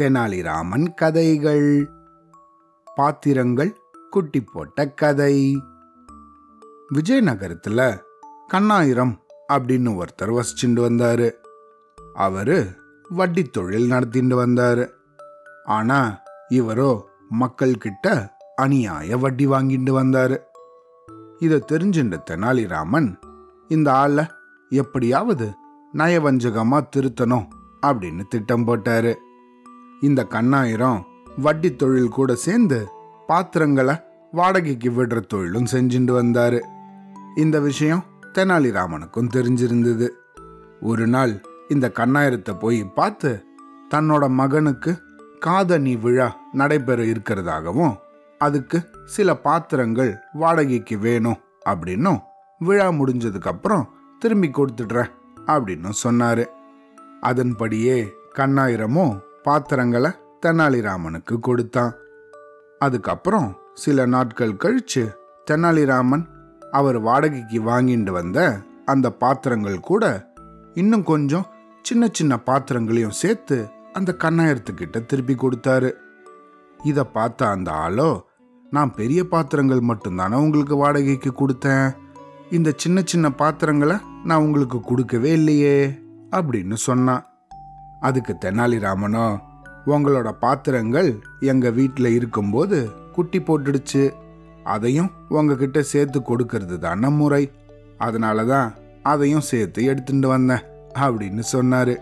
தெனாலிராமன் கதைகள். பாத்திரங்கள் குட்டி போட்ட கதை. விஜயநகரத்துல கண்ணாயிரம் அப்படின்னு ஒருத்தர் வசிச்சுட்டு வந்தாரு. அவரு வட்டி தொழில் நடத்திட்டு வந்தாரு. ஆனா இவரோ மக்கள் கிட்ட அநியாய வட்டி வாங்கிட்டு வந்தாரு. இதை தெரிஞ்சுட்ட தெனாலிராமன் இந்த ஆளை எப்படியாவது நயவஞ்சகமா திருத்தணும் அப்படின்னு திட்டம் போட்டாரு. இந்த கண்ணாயிரம் வட்டி தொழில் கூட சேர்ந்து பாத்திரங்களை வாடகைக்கு விடுற தொழிலும் செஞ்சுட்டு வந்தாரு. இந்த விஷயம் தெனாலிராமனுக்கும் தெரிஞ்சிருந்தது. ஒரு நாள் இந்த கண்ணாயிரத்தை போய் பார்த்து தன்னோட மகனுக்கு காதணி விழா நடைபெற இருக்கிறதாகவும் அதுக்கு சில பாத்திரங்கள் வாடகைக்கு வேணும் அப்படின்னும் விழா முடிஞ்சதுக்கப்புறம் திரும்பி கொடுத்துடுறேன் அப்படின்னு சொன்னாரு. அதன்படியே கண்ணாயிரமும் பாத்திரங்களை தெனாலிராமனுக்கு கொடுத்தான். அதுக்கப்புறம் சில நாட்கள் கழிச்சு தெனாலிராமன் அவர் வாடகைக்கு வாங்கிட்டு வந்த அந்த பாத்திரங்கள் கூட இன்னும் கொஞ்சம் சின்ன சின்ன பாத்திரங்களையும் சேர்த்து அந்த கண்ணாயிரத்துக்கிட்ட திருப்பி கொடுத்தாரு. இதை பார்த்த அந்த ஆளோ நான் பெரிய பாத்திரங்கள் மட்டும்தானே உங்களுக்கு வாடகைக்கு கொடுத்தேன்? இந்த சின்ன சின்ன பாத்திரங்களை நான் உங்களுக்கு கொடுக்கவே இல்லையே அப்படின்னு சொன்னான் அதுக்கு தெனாலிராமனோ உங்களோட பாத்திரங்கள் எங்கள் வீட்டில் இருக்கும்போது குட்டி போட்டுடுச்சு. அதையும் உங்ககிட்ட சேர்த்து கொடுக்கறது தானே முறை. அதனால தான் அதையும் சேர்த்து எடுத்துட்டு வந்தேன் அப்படின்னு சொன்னாரு.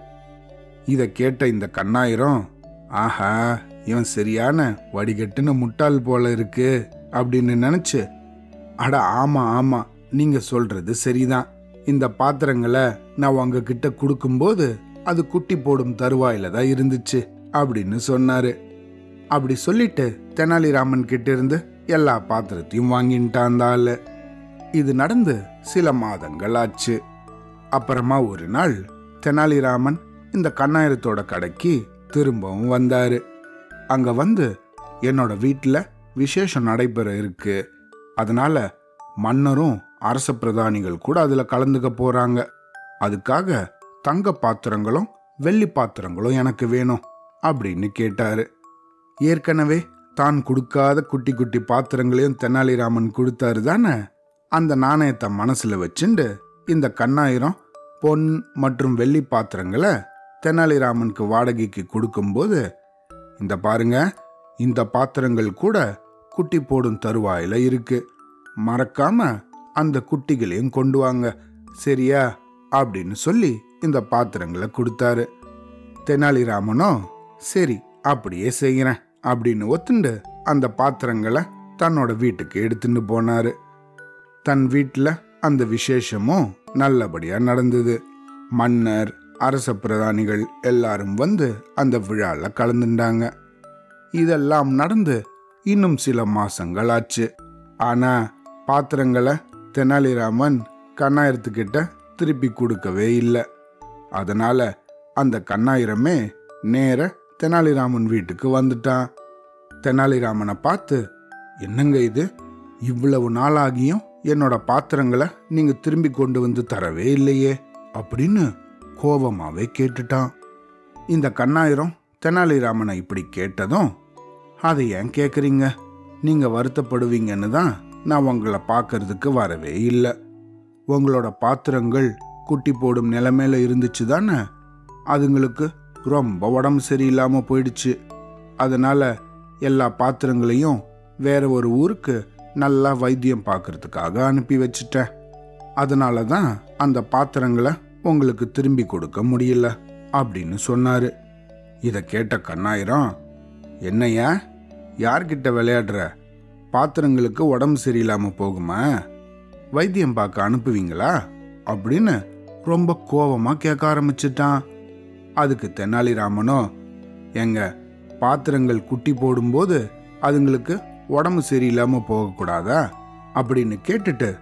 இதை கேட்ட இந்த கண்ணாயிரம் ஆஹா இவன் சரியான வடிகட்டுன்னு முட்டாள் போல இருக்கு அப்படின்னு நினச்சி அட ஆமாம் ஆமாம் நீங்கள் சொல்கிறது சரிதான். இந்த பாத்திரங்களை நான் உங்ககிட்ட கொடுக்கும்போது அது குட்டி போடும் தருவாயில தான் இருந்துச்சு அப்படின்னு சொன்னாரு. அப்படி சொல்லிட்டு தெனாலிராமன் கிட்ட இருந்து எல்லா பாத்திரத்தையும் வாங்கிட்டான் ஆளு இது நடந்து சில மாதங்கள் ஆச்சு. அப்புறமா ஒரு நாள் தெனாலிராமன் இந்த கண்ணாயிரத்தோட கடைக்கு திரும்பவும் வந்தாரு. அங்க வந்து என்னோட வீட்டில் விசேஷம் நடைபெற இருக்கு. அதனால மன்னரும் அரச பிரதானிகள் கூட அதில் கலந்துக்க போறாங்க. அதுக்காக தங்க பாத்திரங்களும் வெள்ளி பாத்திரங்களும் எனக்கு வேணும் அப்படின்னு கேட்டாரு. ஏற்கனவே தான் கொடுக்காத குட்டி குட்டி பாத்திரங்களையும் தெனாலிராமன் கொடுத்தாரு தானே? அந்த நாணயத்தை மனசில் வச்சுண்டு இந்த கண்ணாயிரம் பொன் மற்றும் வெள்ளி பாத்திரங்களை தெனாலிராமனுக்கு வாடகைக்கு கொடுக்கும்போது இந்த பாருங்க இந்த பாத்திரங்கள் கூட குட்டி போடும் தருவாயில் இருக்கு. மறக்காம அந்த குட்டிகளையும் கொண்டு வாங்க. சரியா? அப்படின்னு சொல்லி இந்த பாத்திரங்களை கொடுத்தாரு. தெனாலிராமனோ சரி அப்படியே செய்கிறேன் அப்படின்னு ஒத்துண்டு அந்த பாத்திரங்களை தன்னோட வீட்டுக்கு எடுத்துட்டு போனாரு. தன் வீட்டில் அந்த விசேஷமும் நல்லபடியா நடந்தது. மன்னர் அரச பிரதானிகள் எல்லாரும் வந்து அந்த விழால கலந்துட்டாங்க இதெல்லாம் நடந்து இன்னும் சில மாசங்கள் ஆச்சு. ஆனா பாத்திரங்களை தெனாலிராமன் கண்ணாயிரத்துக்கிட்ட திருப்பி கொடுக்கவே இல்லை. அதனால அந்த கண்ணாயிரமே நேர தெனாலிராமன் வீட்டுக்கு வந்துட்டான். தெனாலிராமனை பார்த்து என்னங்க இது? இவ்வளவு நாளாகியும் என்னோட பாத்திரங்களை நீங்க திரும்பி கொண்டு வந்து தரவே இல்லையே? அப்படின்னு கோபமாவே கேட்டுட்டான். இந்த கண்ணாயிரம் தெனாலிராமனை இப்படி கேட்டதும் அதை ஏன் கேட்குறீங்க நீங்க வருத்தப்படுவீங்கன்னு தான் நான் உங்களை பார்க்கறதுக்கு வரவே இல்லை. உங்களோட பாத்திரங்கள் குட்டி போடும் நிலைமையில இருந்துச்சு தானே? அதுங்களுக்கு ரொம்ப உடம்பு சரியில்லாம போயிடுச்சு. அதனால எல்லா பாத்திரங்களையும் வேற ஒரு ஊருக்கு நல்லா வைத்தியம் பார்க்கறதுக்காக அனுப்பி வச்சிட்டேன். அதனால தான் அந்த பாத்திரங்களை உங்களுக்கு திரும்பி கொடுக்க முடியல அப்படின்னு சொன்னாரு. இதை கேட்ட கண்ணாயிரம் என்னையா யார்கிட்ட விளையாடுற? பாத்திரங்களுக்கு உடம்பு சரியில்லாம போகுமா? வைத்தியம் பார்க்க அனுப்புவீங்களா? அப்படின்னு ரொம்ப கோபமா கேட்க ஆரம்பிச்சிட்டான். அதுக்கு தெனாலிராமனோ எங்க பாத்திரங்கள் குட்டி போடும்போது அதுங்களுக்கு உடம்பு சரியில்லாம போகக்கூடாதா? அப்படின்னு கேட்டுட்டு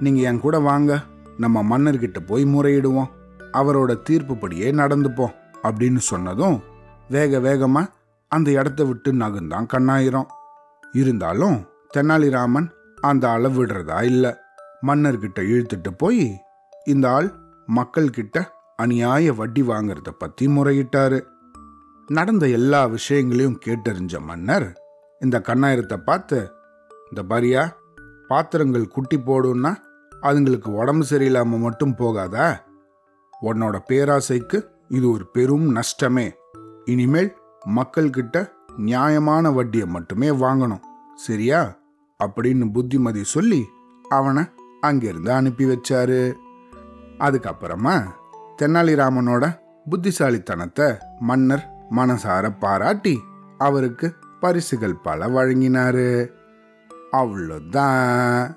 நீங்க என் கூட வாங்க நம்ம மன்னர்கிட்ட போய் முறையிடுவோம். அவரோட தீர்ப்புப்படியே நடந்துப்போம். அப்படின்னு சொன்னதும் வேக வேகமா அந்த இடத்த விட்டு நகுந்தான் கண்ணாயிரம். இருந்தாலும் தெனாலிராமன் அந்த ஆளை விடுறதா இல்லை? மன்னர்கிட்ட இழுத்துட்டு போய் இந்த ஆள் மக்கள்கிட்ட அநியாய வட்டி வாங்குறத பத்தி முறையிட்டாரு. நடந்த எல்லா விஷயங்களையும் கேட்டறிஞ்ச மன்னர் இந்த கண்ணாயிரத்தை பார்த்து இந்த பாரியா பாத்திரங்கள் குட்டி போடும்னா அதுங்களுக்கு உடம்பு சரியில்லாம மட்டும் போகாதா? உன்னோட பேராசைக்கு இது ஒரு பெரும் நஷ்டமே. இனிமேல் மக்கள்கிட்ட நியாயமான வட்டியை மட்டுமே வாங்கணும். சரியா? அப்படின்னு புத்திமதி சொல்லி அவனை அங்கிருந்து அனுப்பி வச்சாரு. அதுக்கப்புறமா தெனாலிராமனோட புத்திசாலித்தனத்தை மன்னர் மனசார பாராட்டி அவருக்கு பரிசுகள் பல வழங்கினாரு. அவ்வளோதான்